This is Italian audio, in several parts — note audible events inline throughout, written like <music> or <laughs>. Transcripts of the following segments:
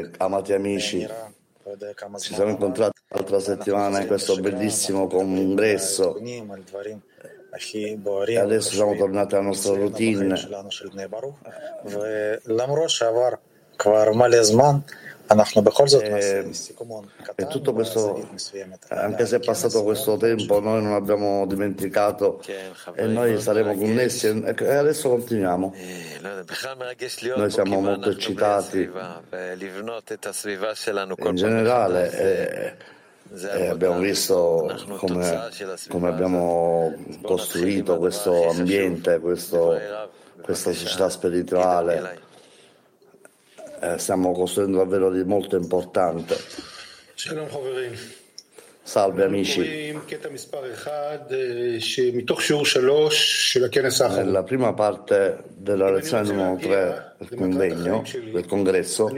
eh, amati amici, ci siamo incontrati l'altra settimana in questo bellissimo congresso. E adesso siamo tornati alla nostra routine. Eh, e tutto questo, anche se è passato questo tempo, noi non abbiamo dimenticato e noi saremo connessi ecco, e adesso continuiamo. Noi siamo molto eccitati in generale. Eh, eh, e abbiamo visto come, come, abbiamo costruito questo ambiente, questo, questa società spirituale eh, stiamo costruendo davvero di molto importante. Salve amici. Nella prima parte della lezione numero 3 del convegno, del congresso,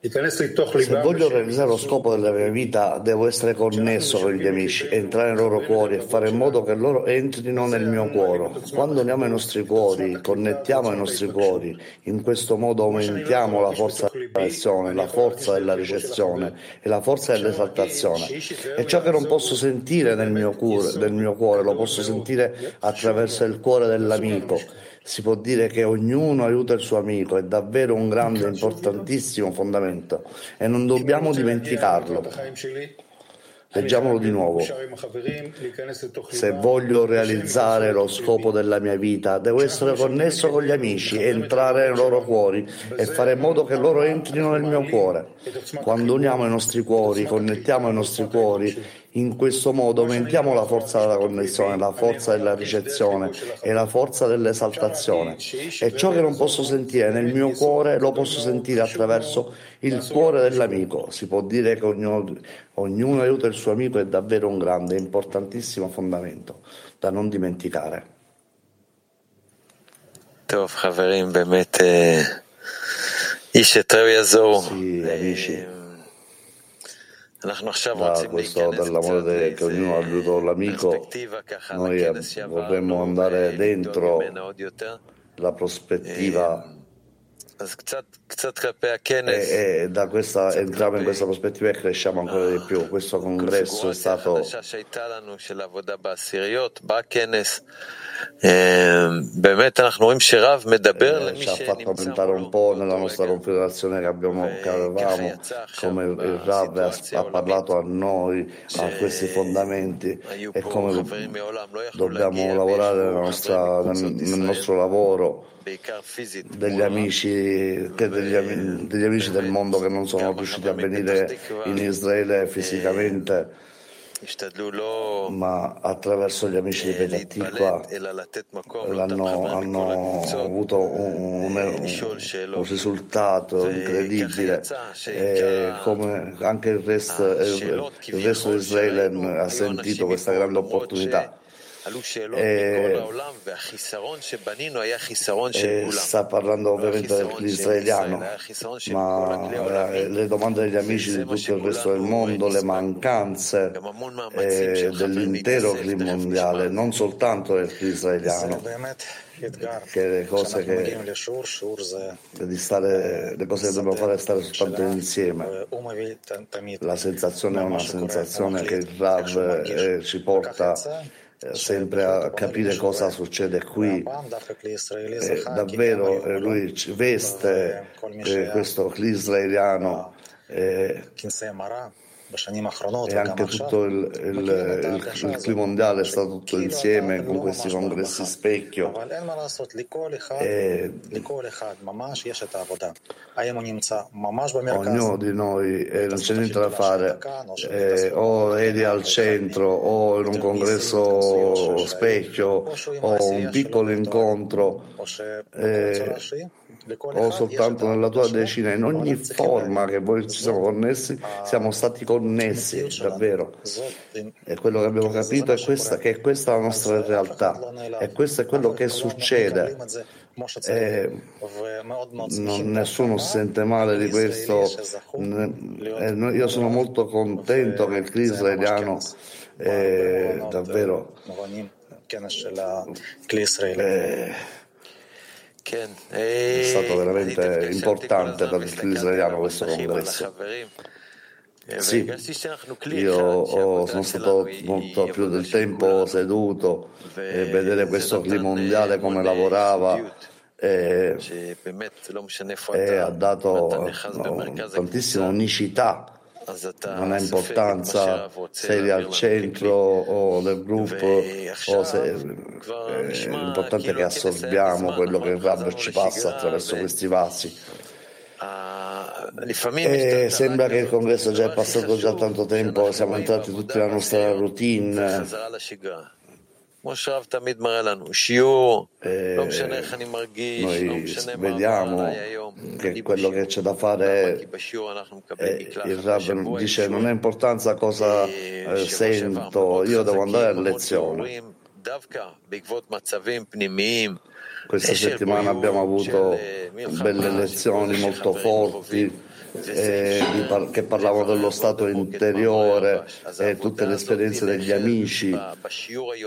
se voglio realizzare lo scopo della mia vita, devo essere connesso con gli amici, entrare nei loro cuori e fare in modo che loro entrino nel mio cuore. Quando uniamo i nostri cuori, connettiamo i nostri cuori, in questo modo aumentiamo la forza della pressione, la forza della ricezione e la forza dell'esaltazione. E ciò che non posso sentire nel mio, cuore, nel mio cuore lo posso sentire attraverso il cuore dell'amico si può dire che ognuno aiuta il suo amico, è davvero un grande, importantissimo fondamento e non dobbiamo dimenticarlo. Leggiamolo di nuovo. Se voglio realizzare lo scopo della mia vita, devo essere connesso con gli amici, entrare nei loro cuori e fare in modo che loro entrino nel mio cuore. Quando uniamo i nostri cuori, connettiamo i nostri cuori, in questo modo aumentiamo la forza della connessione, la forza della ricezione e la forza dell'esaltazione. E ciò che non posso sentire nel mio cuore lo posso sentire attraverso il cuore dell'amico. Si può dire che ognuno, ognuno aiuta il suo amico è davvero un grande e importantissimo fondamento da non dimenticare. Tov, Haverim, Bemet, eh, Ishe Treviazor. Sì, amici da questo dell'amore che ognuno ha avuto l'amico, noi vorremmo andare dentro la prospettiva. e, e, da questa, entriamo in questa prospettiva e cresciamo ancora di più. Questo congresso è stato eh, ci ha fatto pensare un po' nella nostra configurazione che abbiamo che avevamo, come il Rav ha, ha parlato a noi, a questi fondamenti e come dobbiamo lavorare nella nostra, nel, nostro lavoro. Degli amici, degli, degli amici del mondo che non sono riusciti a venire in Israele fisicamente ma attraverso gli amici di Petatiqua hanno avuto un, un, un risultato incredibile. E eh, come anche il resto, eh, il resto di Israele ha sentito questa grande opportunità. Eh, e, eh, sta parlando ovviamente dell'israeliano, ma eh, le domande degli amici di tutto il resto del mondo, le mancanze eh, dell'intero clima mondiale, non soltanto del israeliano. che le cose che, cioè, di stare, le cose che dobbiamo fare è stare soltanto insieme. La sensazione è una sensazione che il Rav eh, ci porta eh, sempre a capire cosa succede qui. Eh, davvero eh, lui ci veste eh, questo questo israeliano e anche tutto il, il, il, il, mondiale sta tutto insieme con questi congressi specchio. E eh, ognuno di noi eh, non c'è niente da fare, eh, o eri al centro, o in un congresso specchio, o un piccolo incontro. Eh, o soltanto nella tua decina, in ogni forma che voi ci siamo connessi, siamo stati connessi davvero. E quello che abbiamo capito è questa, che questa è la nostra realtà e questo è quello che succede. E eh, non, nessuno si sente male di questo. Eh, io sono molto contento che il Cris eh, israeliano eh, davvero. Eh, è stato veramente importante per l'israeliano questo congresso. Sì, io ho, sono stato molto più del tempo seduto e vedere questo clima mondiale come lavorava e, e ha dato no, tantissima unicità non ha importanza se eri al centro o del gruppo o se, è importante che assorbiamo quello che il Rab ci passa attraverso questi vasi e sembra che il congresso già è passato già tanto tempo siamo entrati tutti nella nostra routine e noi vediamo che quello che c'è da fare è, il Rab dice non ha importanza cosa sento io devo andare a lezione questa settimana abbiamo avuto belle lezioni molto forti eh, che parlavano dello stato interiore e tutte le esperienze degli amici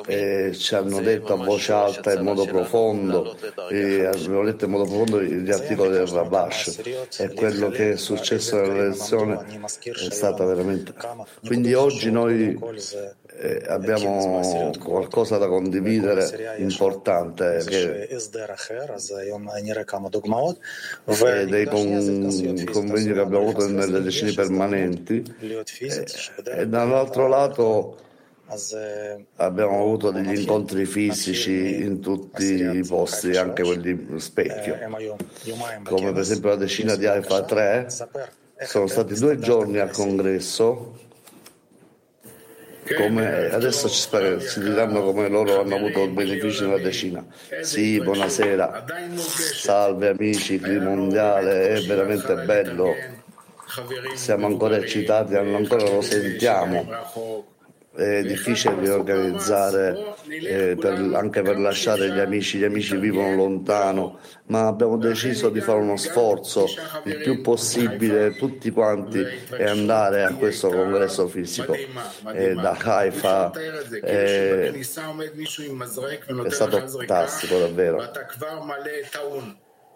eh, ci hanno detto a voce alta in modo profondo eh, abbiamo letto in modo profondo gli articoli del Rabash e quello che è successo nella lezione è stata veramente quindi oggi noi eh, abbiamo qualcosa da condividere importante che, eh, dei con, convegni che abbiamo avuto nelle decine permanenti e, e dall'altro lato abbiamo avuto degli incontri fisici in tutti i posti, anche quelli specchio, come per esempio la decina di Alfa 3. Sono stati due giorni al congresso come adesso ci, spero, ci, diranno come loro hanno avuto il beneficio della decina. Sì, buonasera, salve amici, clima mondiale, è veramente bello. Siamo ancora eccitati, ancora lo sentiamo è difficile riorganizzare eh, per, anche per lasciare gli amici, gli amici vivono lontano, ma abbiamo deciso di fare uno sforzo il più possibile tutti quanti e andare a questo congresso fisico eh, da Haifa. Eh, è stato fantastico davvero.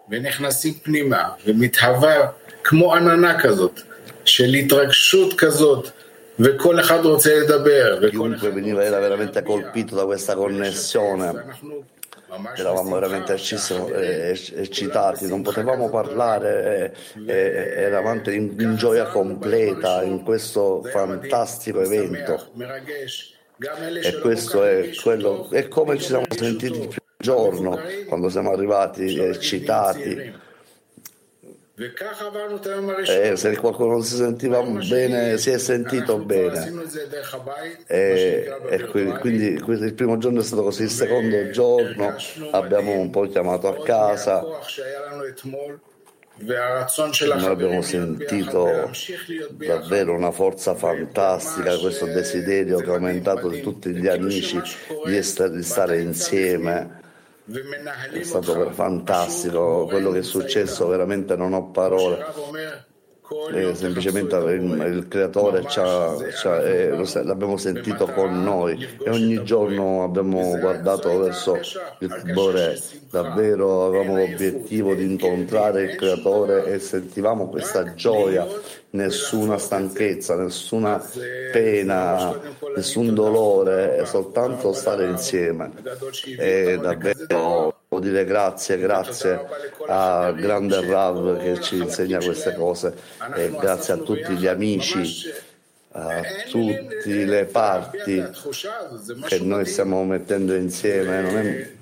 ונכנסים פנימה ומתהווה כמו עננה כזאת של התרגשות כזאת Chiunque veniva era veramente colpito da questa connessione. Eravamo veramente eccitati, non potevamo parlare, eravamo in, in gioia completa in questo fantastico evento. E questo è quello, è come ci siamo sentiti il primo giorno quando siamo arrivati eccitati e se qualcuno non si sentiva bene, si è sentito bene. E, e quindi, quindi, il primo giorno è stato così, il secondo giorno abbiamo un po' chiamato a casa. Noi abbiamo sentito davvero una forza fantastica, questo desiderio che è aumentato di tutti gli amici di stare insieme è stato fantastico. Quello che è successo, veramente non ho parole. E semplicemente il, il creatore c'ha, c'ha, eh, l'abbiamo sentito con noi e ogni giorno abbiamo guardato verso il Bore davvero avevamo l'obiettivo di incontrare il creatore e sentivamo questa gioia nessuna stanchezza nessuna pena nessun dolore soltanto stare insieme e davvero Devo dire grazie, grazie al grande Rav che ci insegna queste cose e grazie a tutti gli amici, a tutte le parti che noi stiamo mettendo insieme. Non è,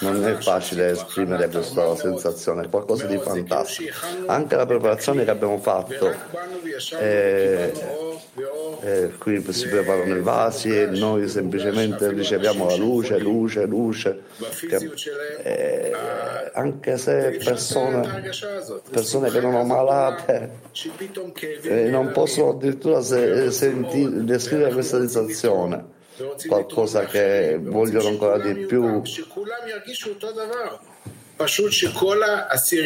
non è facile esprimere questa sensazione, è qualcosa di fantastico. Anche la preparazione che abbiamo fatto. È, eh, qui si preparano i vasi e noi semplicemente riceviamo la luce, luce, luce, che, eh, anche se persone, persone che non sono malate eh, non possono addirittura se, sentire, descrivere questa sensazione, qualcosa che vogliono ancora di più.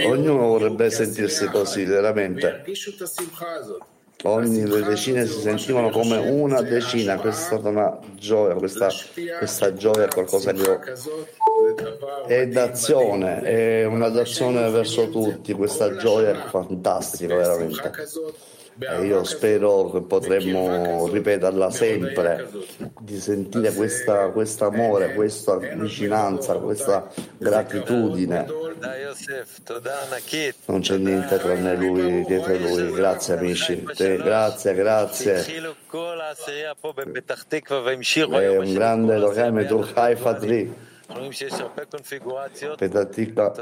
Ognuno vorrebbe sentirsi così, veramente ogni le decine si sentivano come una decina, questa è stata una gioia, questa, questa gioia è qualcosa che è d'azione, è una d'azione verso tutti, questa gioia è fantastica veramente. E io spero che potremmo ripeterla sempre, di sentire questa, questo amore, questa vicinanza, questa gratitudine. Non c'è niente tranne lui, dietro lui. Grazie amici, grazie, grazie. È un grande Lochem tu Haifa Tri. Petatikva.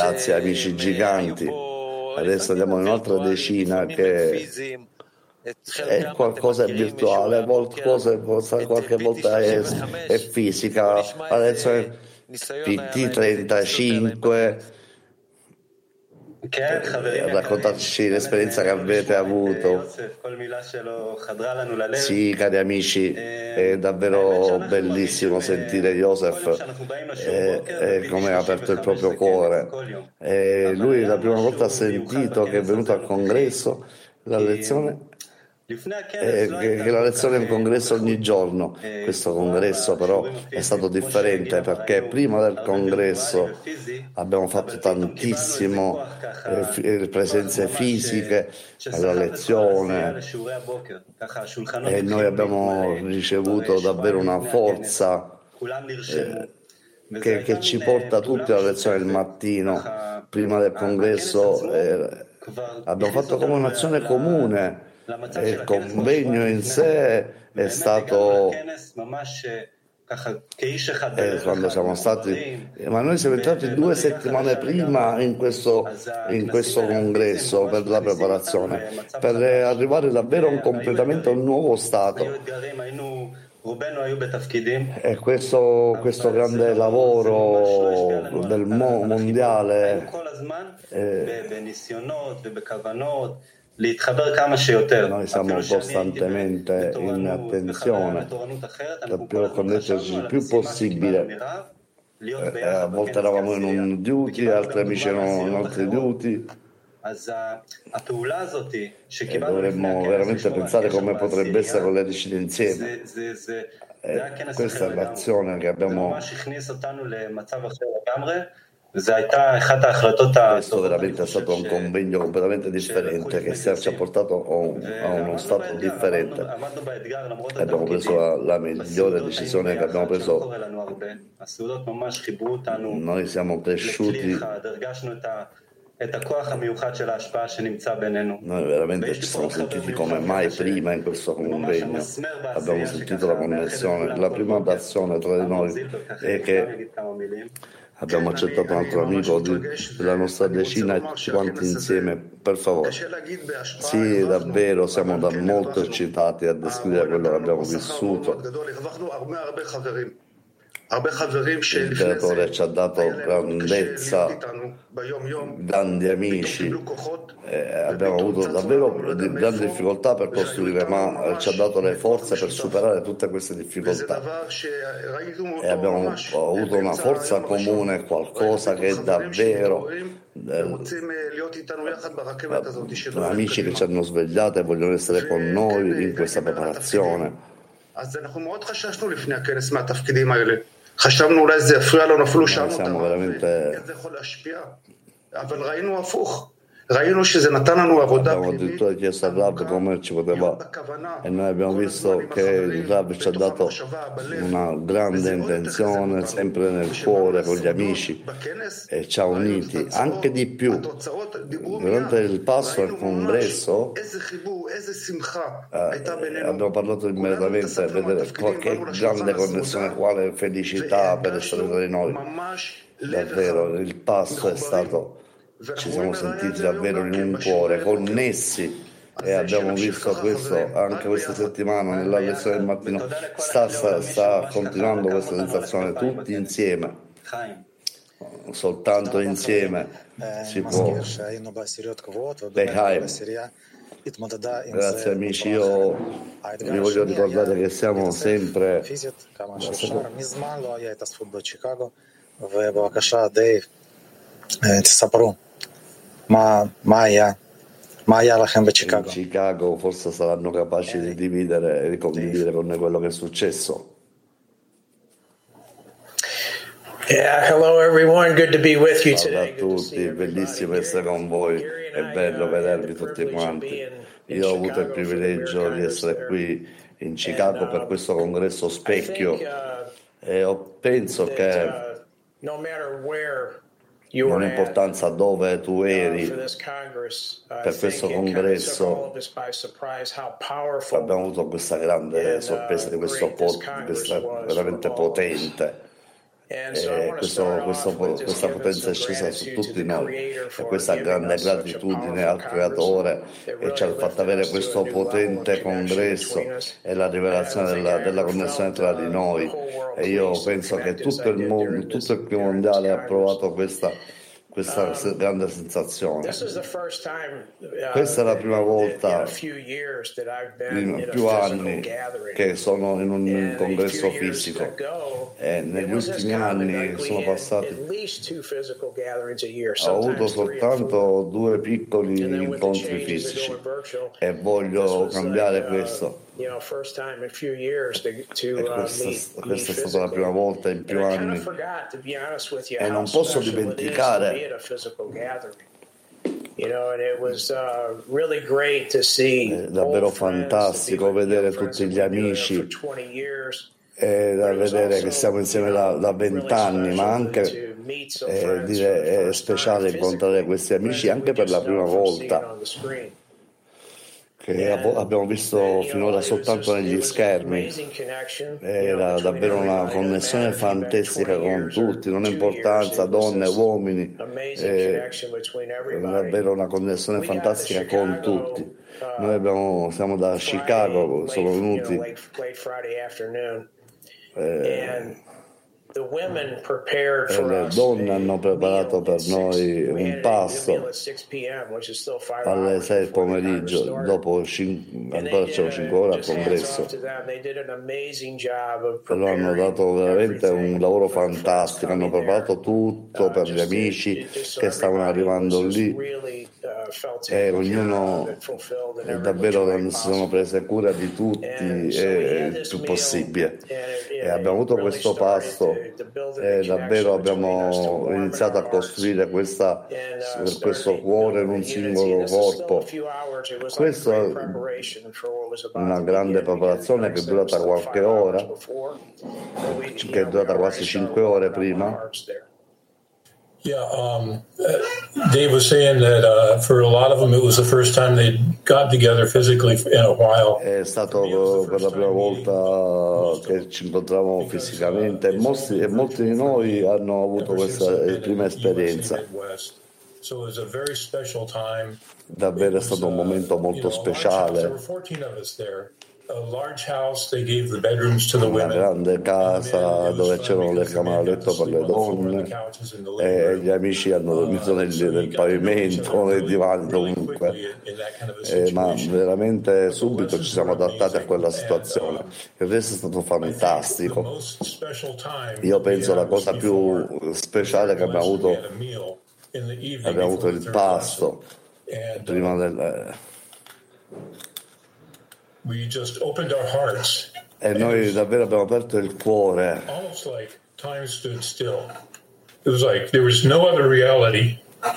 Grazie amici giganti. Adesso andiamo in un'altra decina che è qualcosa di virtuale, qualcosa, qualche volta è, è fisica. Adesso è PT35 raccontateci l'esperienza che avete avuto. Sì, cari amici, è davvero bellissimo sentire Joseph. e, e come ha aperto il proprio cuore. E lui la prima volta ha sentito che è venuto al congresso la lezione eh, che la lezione è un congresso ogni giorno. Questo congresso però è stato differente perché prima del congresso abbiamo fatto tantissimo eh, eh presenze fisiche alla lezione e noi abbiamo ricevuto davvero una forza eh, che, che, ci porta tutti alla lezione del mattino. Prima del congresso eh, abbiamo fatto come un'azione comune il convegno in sé è stato eh, quando siamo stati, ma noi siamo entrati due settimane prima in questo, in questo congresso per la preparazione, per arrivare davvero a completamente a un nuovo stato. E questo, questo grande lavoro del mondiale eh, noi siamo costantemente in attenzione per connetterci il più possibile. Eh, a volte eravamo in un duty, altri amici erano in altri duty. E dovremmo veramente pensare come potrebbe essere con le decine insieme. E questa è l'azione che abbiamo questo veramente è stato un convegno completamente differente che ci ha portato a, uno stato differente. Abbiamo preso la, la migliore decisione che abbiamo preso. Noi siamo cresciuti noi veramente ci siamo sentiti come mai prima in questo convegno, abbiamo sentito la connessione. La prima azione tra di noi è che abbiamo accettato un altro amico della nostra decina e tutti quanti insieme, per favore. Sì, davvero, siamo da molto eccitati a descrivere quello che abbiamo vissuto. Il creatore ci ha dato grandezza, grandi amici, eh, abbiamo avuto davvero grandi difficoltà per costruire, ma ci ha dato le forze per superare tutte queste difficoltà. E abbiamo avuto una forza comune, qualcosa che è davvero eh, amici che ci hanno svegliato e vogliono essere con noi in questa preparazione. חשבנו אולי זה יפריע לנו, אפילו שאלנו אותנו, איך זה יכול להשפיע? אבל ראינו הפוך. Abbiamo addirittura chiesto a Rav come ci poteva. E noi abbiamo visto che il Rav ci ha dato una grande intenzione sempre nel cuore con gli amici. E ci ha uniti anche di più. durante il passo al congresso eh, abbiamo parlato immediatamente di vedere che grande connessione quale felicità per essere tra di noi. Davvero il passo è stato ci siamo sentiti davvero in un cuore, connessi. e abbiamo visto questo anche questa settimana nella lezione del mattino sta, sta, sta continuando questa sensazione tutti insieme. Soltanto insieme. si può. Behaim Grazie amici, io vi voglio ricordare che siamo sempre... sempre ma Maya, Maya Alahem e Chicago. Chicago forse saranno capaci eh. di dividere e di condividere sì. con noi quello che è successo. Yeah, hello everyone, good to be with you Ciao today. Ciao a tutti, bellissimo essere con voi, è bello vedervi tutti quanti. Io ho avuto il privilegio di essere qui in Chicago per questo congresso specchio e penso che uh, non importanza dove tu uh, eri, uh, per questo congresso abbiamo avuto questa grande sorpresa di questo po- questa veramente potente. E to questo- questo- questa potenza è scesa su tutti noi e questa grande gratitudine al creatore che ci ha fatto avere questo potente congresso e la rivelazione della, della connessione tra di noi. e io penso che tutto il mondo, tutto il più mondiale ha provato questa, questa se- grande sensazione. Time, uh, Questa è la prima volta in più anni che sono in un congresso fisico. ago, e it negli ultimi anni sono passati ho avuto soltanto due piccoli incontri fisici. e voglio cambiare uh, questo you know, first time in a few years to, to uh, questa, è stata la prima volta in più anni E non posso dimenticare-. You know, and it was uh, really great to see È davvero fantastico vedere tutti gli amici. for 20 years. e da vedere che siamo insieme da, vent'anni, ma anche eh, dire, è speciale incontrare questi amici anche per la prima volta. Che abbiamo visto finora soltanto negli schermi. Era davvero una connessione fantastica con tutti, non importanza donne, uomini, era davvero una connessione fantastica con tutti. Noi abbiamo, siamo da Chicago, sono venuti. eh, e le donne hanno preparato per noi un pasto alle 6 del pomeriggio, dopo cin- ancora c'erano 5 ore al congresso. E loro hanno dato veramente un lavoro fantastico, hanno preparato tutto per gli amici che stavano arrivando lì. e ognuno davvero si sono prese cura di tutti il più possibile. E abbiamo avuto questo pasto e davvero abbiamo iniziato a costruire questa, questo cuore in un singolo corpo. Questa è una grande preparazione che è durata qualche ora, che è durata quasi 5 ore prima. Yeah, um, uh, Dave was saying that uh, for a lot of them, it was the first time they'd gotten together physically in a while. È stato per la prima volta che ci incontravamo fisicamente e molti, e molti di noi hanno avuto questa prima esperienza. Davvero è stato un momento molto speciale. There were 14 of us there. A large house, they gave the bedrooms to the Una grande casa dove c'erano le camere a letto per le donne e gli amici hanno dormito nel, nel pavimento, nei divani, dovunque. Eh, ma veramente subito ci siamo adattati a quella situazione. Il resto è stato fantastico. Io penso la cosa più speciale che abbiamo avuto, abbiamo avuto il pasto prima del... E noi davvero abbiamo aperto il cuore.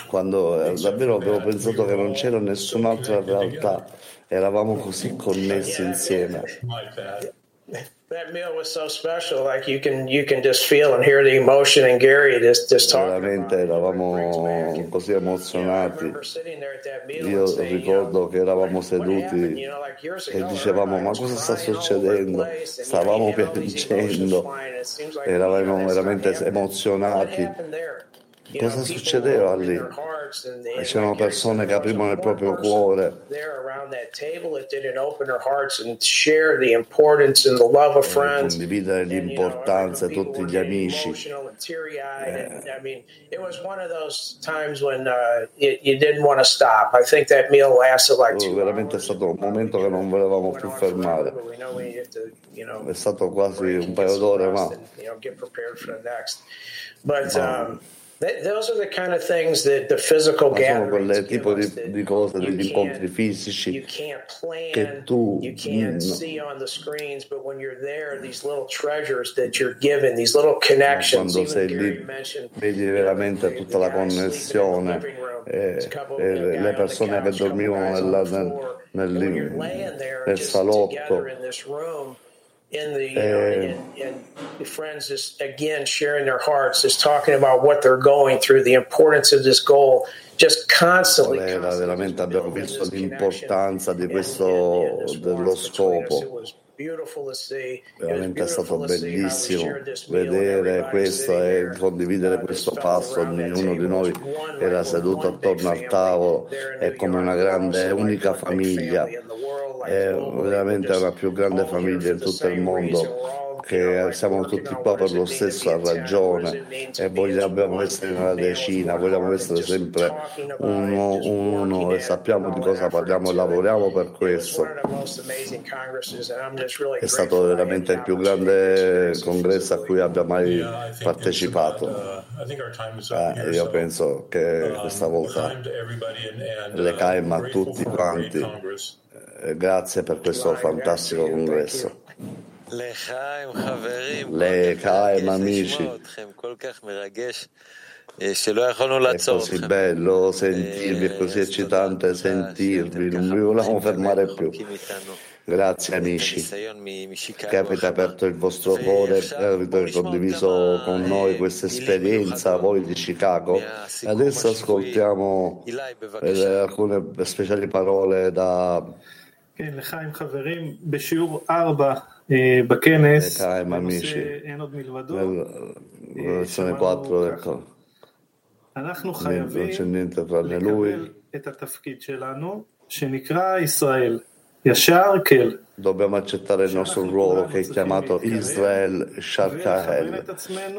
quando eh, davvero avevo pensato che non c'era nessun'altra realtà, eravamo così connessi insieme. Like that. That meal was so special, like you can you can just feel and hear the emotion in Gary just just talking. Veramente eravamo così emozionati. Io ricordo che eravamo seduti e dicevamo ma cosa sta succedendo? Stavamo piangendo, <laughs> eravamo veramente emozionati. Cosa succedeva lì? E c'erano persone che aprivano il proprio cuore. E friends. condividere l'importanza people tutti gli amici. veramente è stato un momento che non volevamo più fermare. È stato quasi un paio d'ore, ma Ma- sono quel tipo di, di cose, degli incontri fisici che tu mm, see on the screens, but when you're there, these little treasures that you're given, these little no, connections. quando sei lì vedi veramente tutta la connessione e, e a guy le persone che dormivano nella- nel, nel, nel salotto in this room, in the you know, e, and, and the friends just again sharing their hearts, just talking about what they're going through, the importance of this goal, just constantly, qual era constantly veramente just abbiamo building visto this connection l'importanza di and, and, questo and this dello warmth between us. It scopo veramente è stato bellissimo vedere questo e condividere uh, questo pasto ognuno di noi era seduto attorno al tavolo New come una grande unica famiglia. è veramente una just più grande famiglia in tutto il mondo che siamo tutti qua per lo stesso ragione e vogliamo essere with decina, vogliamo essere sempre uno, uno e sappiamo di cosa parliamo e lavoriamo per questo. È stato veramente il più grande congresso a cui abbia mai partecipato. Eh, io so penso che questa volta le caim a tutti quanti. Eh, Grazie per questo fantastico congresso. Lechaim, amici. È così bello sentirvi, è così eccitante sentirvi, non vi volevamo fermare più. Grazie amici, che avete aperto il vostro cuore e avete condiviso con noi questa esperienza, voi di Chicago. Adesso ascoltiamo alcune speciali parole da... כן, לחיים חברים, בשיעור 4 אה, בכנס, לחיים, בנושא amici. אין עוד מלבדו, nella lezione שמענו 4 del ככה. אנחנו non c'è חייבים niente tra né lui. לקבל את התפקיד שלנו, שנקרא ישראל, ישר כל, Dobbiamo accettare il nostro ruolo che è chiamato Israel Sharkael,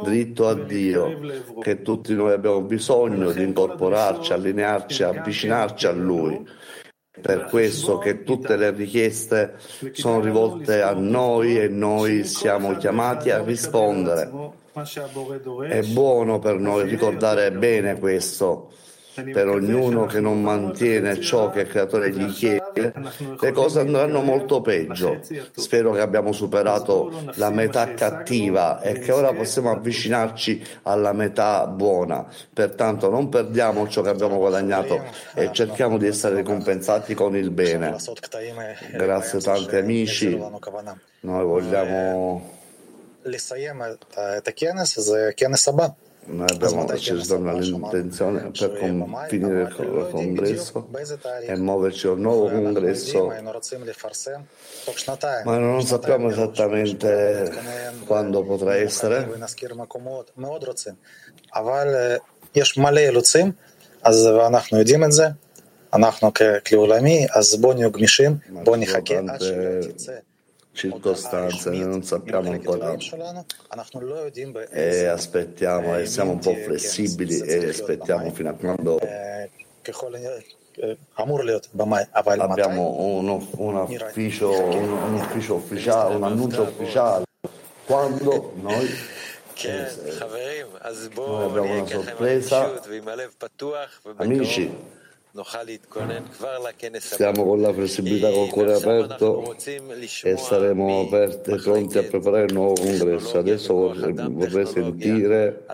dritto a Dio, che tutti noi abbiamo bisogno di incorporarci, allinearci, avvicinarci a Lui. Per questo che tutte le richieste sono rivolte a noi e noi siamo chiamati a rispondere. È buono per noi ricordare bene questo. Per ognuno che non mantiene ciò che il creatore gli chiede, le cose andranno molto peggio. Spero che abbiamo superato la metà cattiva e che ora possiamo avvicinarci alla metà buona. Pertanto non perdiamo ciò che abbiamo guadagnato e cerchiamo di essere ricompensati con il bene. Grazie tanti amici. Noi vogliamo לסיים את הכנס, זה כנס הבא. Noi abbiamo deciso l'intenzione per con- finire il co- il congresso e muoverci a un nuovo congresso, ma non sappiamo esattamente quando potrà essere. אבל אה, יש מלא אילוצים, אז אנחנו יודעים את זה, אנחנו ככלי עולמי, אז בואו נהיו גמישים, בואו נחכה עד שלא תצא. circostanze, noi non sappiamo ancora e aspettiamo e siamo un po' flessibili e aspettiamo fino a quando abbiamo un, un ufficio, un, un ufficio ufficiale, un annuncio ufficiale quando noi noi abbiamo una sorpresa amici siamo con la flessibilità con il cuore aperto e saremo aperti e pronti a preparare il nuovo congresso. Adesso vorrei, vorrei sentire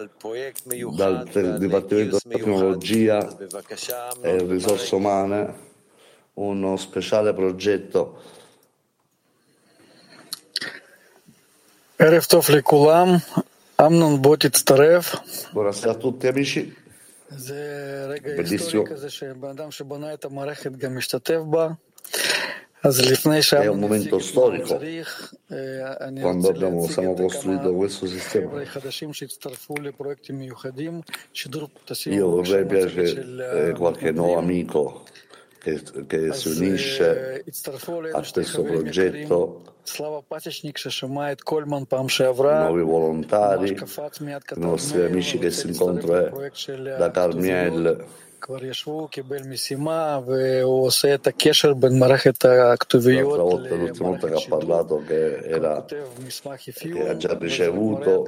dal Dipartimento della Tecnologia e Risorse Umane uno speciale progetto. Buonasera a tutti amici. Bellissimo. È un momento storico quando abbiamo, siamo costruito questo sistema. Io vorrei piacere eh, qualche nuovo amico che, che si unisce al stesso progetto nuovi volontari, i nostri amici che si incontrano eh, da Carmiel. L'altra volta, l'ultima volta che ha parlato che, era, che ha già ricevuto.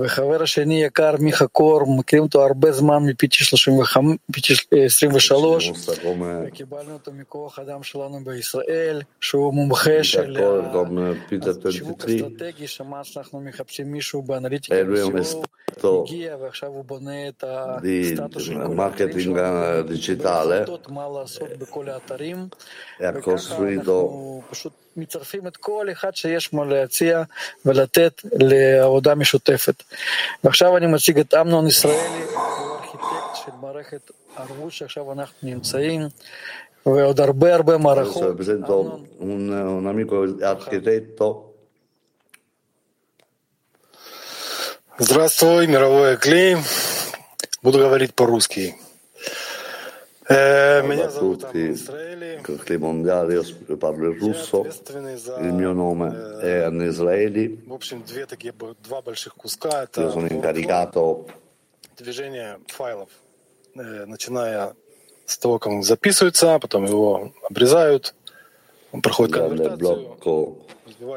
וחבר השני יקר מיכה קור, מכירים אותו הרבה זמן מ-PT 23, וקיבלנו אותו מכוח אדם שלנו בישראל, שהוא מומחה של שיווק אסטרטגי, שמע שאנחנו מחפשים מישהו באנליטיקה הגיע ועכשיו הוא בונה את הסטטוס של כל האתרים מה לעשות בכל האתרים, וככה אנחנו פשוט מצרפים את כל אחד שיש מה להציע ולתת לעבודה משותפת. ועכשיו אני מציג את אמנון ישראלי, הוא ארכיטקט של מערכת ערבות שעכשיו אנחנו נמצאים, ועוד הרבה הרבה מערכות. Un, un amico architetto. Здравствуй, мировой Кли. Буду говорить по-русски. Ciao a tutti, Cli mondiali, io parlo il russo, il mio nome è Anne Israeli, io sono incaricato движение файлов, начиная с того, как он записывается, потом его обрезают, он проходит del blocco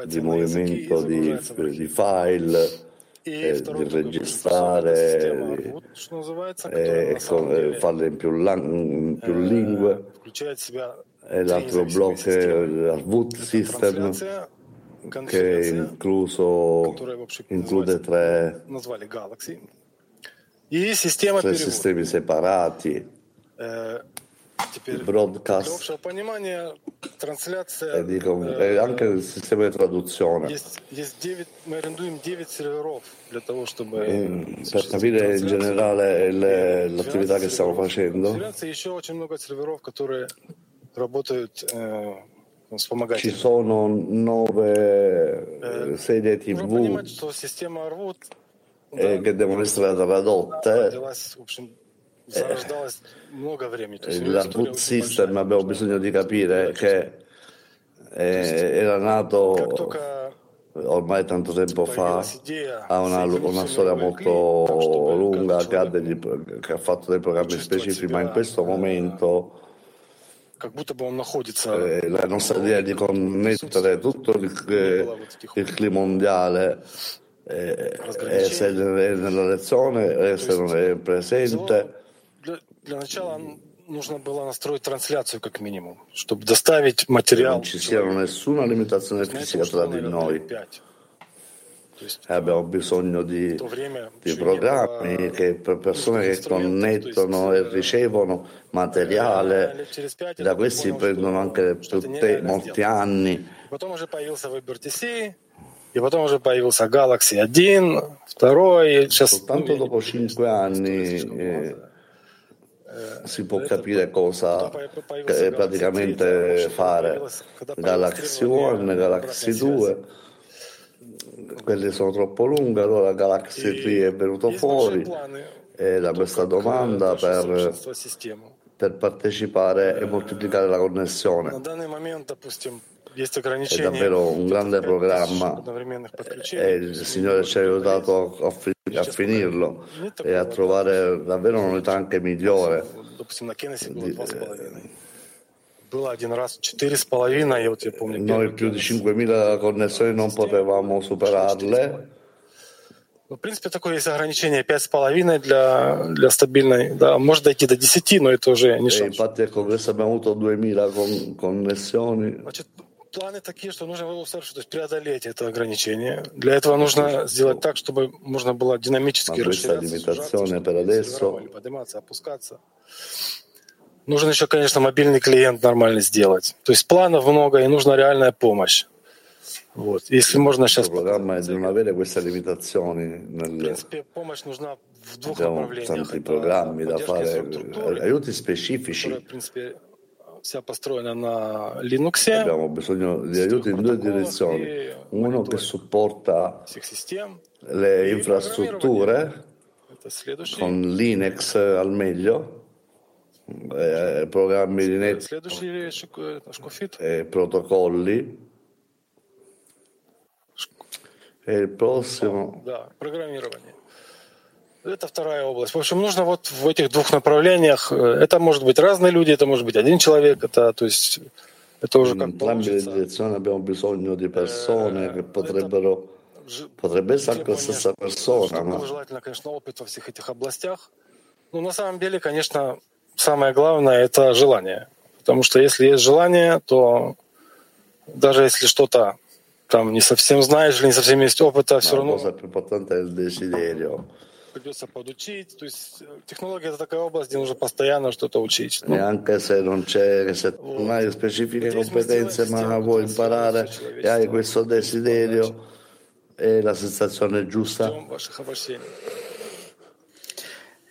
di movimento di, di file, eh, di registrare e eh, farle in più, in più lingue. e l'altro blocco è l'Arvut System che è incluso, include tre, tre sistemi separati il broadcast. e, dico, e anche il sistema di traduzione per capire in generale le, l'attività che stiamo facendo. Ci sono nove sedie tv eh, che devono essere tradotte il food system abbiamo bisogno di capire che eh, era nato ormai tanto tempo fa, ha una, una storia molto lunga, che ha, degli, che ha, fatto dei programmi specifici, ma in questo momento eh, la nostra idea di connettere tutto il, il clima mondiale eh, essere nella lezione, essere presente для начала нужно было настроить трансляцию как минимум, чтобы доставить материал. Non ci sia nessuna limitazione fisica di noi. E abbiamo bisogno di, di programmi che per persone che connettono e ricevono materiale, da questi prendono anche tutte, molti anni. E потом уже появился Galaxy 1, 2, сейчас... Soltanto dopo cinque anni eh, si può capire cosa praticamente fare. Galaxy 1, Galaxy 2, quelle sono troppo lunghe, allora Galaxy 3 è venuto fuori. e da questa domanda per, per partecipare e moltiplicare la connessione. È davvero un grande programma e il Signore ci ha aiutato a, a finirlo e a trovare davvero un'unità anche migliore. Noi più di 5.000 connessioni non potevamo superarle. В принципе, такое есть ограничение 5,5 для, для стабильной. Да, может дойти до 10, но это уже не шанс. Infatti, ecco, questo abbiamo avuto 2000 con, connessioni. Значит, планы такие, что нужно было то есть преодолеть это ограничение. Для этого нужно сделать так, чтобы можно было динамически расширяться, подниматься, опускаться. Нужно еще, конечно, мобильный клиент нормально сделать. То есть планов много, и нужна реальная помощь. Вот. Если можно сейчас... В принципе, помощь нужна в двух направлениях. tanti programmi da fare, aiuti specifici. В принципе, вся построена на Linux. Abbiamo bisogno di aiuti in due direzioni. Uno che supporta le infrastrutture con Linux al meglio eh, programmi di network e protocolli. E il prossimo... Это вторая область. В общем, нужно вот в этих двух направлениях. Это может быть разные люди, это может быть один человек, это, то есть, это уже как le direzioni abbiamo bisogno di persone che potrebbero Potrebbe essere anche la stessa persona. Но... Желательно, конечно, опыт во всех этих областях. Но на самом деле, конечно, самое главное — это желание. Потому что если есть желание, то даже если что-то там не совсем знаешь или не совсем есть опыта, все равно придется подучить. То есть технология — это такая область, где нужно постоянно что-то учить. E anche se non c'è, se non hai specifiche competenze, ma vuoi imparare e hai questo desiderio, è la sensazione giusta.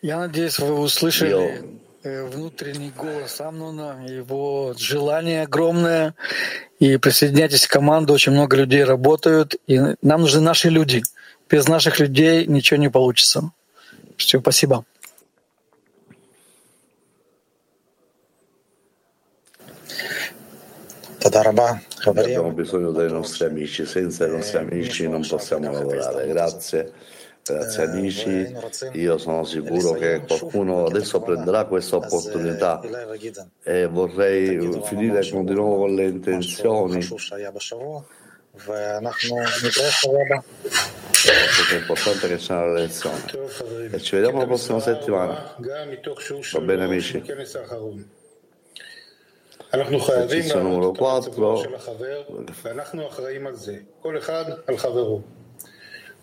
Я надеюсь, вы услышали внутренний голос Амнуна, его желание огромное. И присоединяйтесь к команду, очень много людей работают. И нам нужны наши люди. Без наших людей ничего не получится. Все, спасибо. Abbiamo bisogno dei nostri amici, senza i nostri amici non possiamo lavorare. Grazie, grazie amici. Io sono sicuro che qualcuno adesso prenderà questa opportunità e vorrei finire di nuovo con le intenzioni. È importante che c'è una lezione e ci vediamo la prossima settimana. Va bene amici? Esercizio numero 4.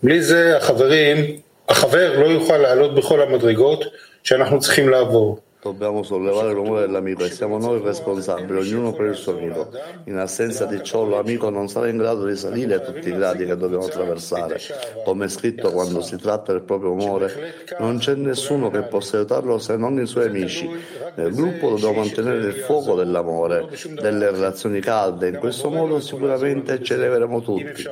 בלי זה החברים, החבר לא יוכל לעלות בכל המדרגות שאנחנו צריכים לעבור. Dobbiamo sollevare l'umore dell'amico e siamo noi responsabili, ognuno per il suo amico. In assenza di ciò l'amico non sarà in grado di salire tutti i gradi che dobbiamo attraversare. Come è scritto quando si tratta del proprio amore, non c'è nessuno che possa aiutarlo se non i suoi amici. Nel gruppo dobbiamo mantenere il fuoco dell'amore, delle relazioni calde, in questo modo sicuramente ci eleveremo tutti.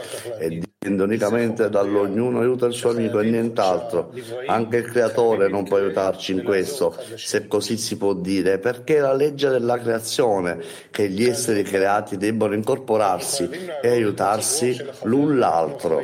E dipende unicamente dall'ognuno aiuta il suo amico e nient'altro. Anche il creatore non può aiutarci in questo, se così si può dire, perché è la legge della creazione che gli esseri creati debbono incorporarsi e aiutarsi l'un l'altro.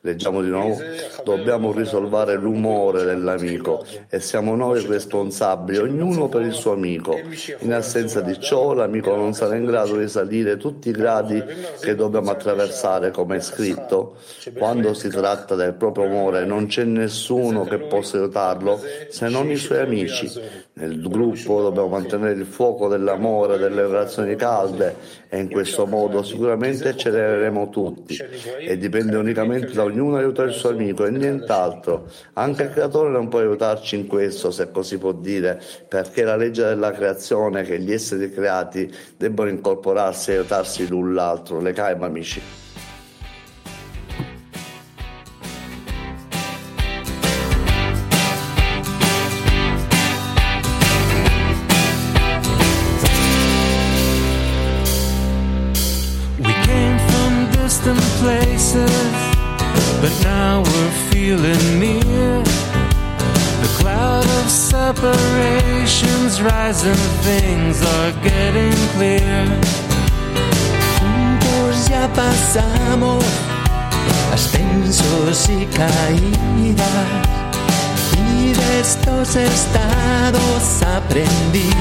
Leggiamo di nuovo, dobbiamo risolvere l'umore dell'amico e siamo noi responsabili, ognuno per il suo amico. In assenza di ciò l'amico non sarà in grado di salire tutti i gradi che dobbiamo attraversare, come è scritto. Quando si tratta del proprio amore non c'è nessuno che possa aiutarlo se non i suoi amici. Nel gruppo dobbiamo mantenere il fuoco dell'amore, delle relazioni calde e in questo modo sicuramente ci eleveremo tutti e dipende unicamente da ognuno aiutare il suo amico e nient'altro. Anche il creatore non può aiutarci in questo, se così può dire, perché è la legge della creazione che gli esseri creati debbono incorporarsi e aiutarsi l'un l'altro. Le caima amici. estados aprendí.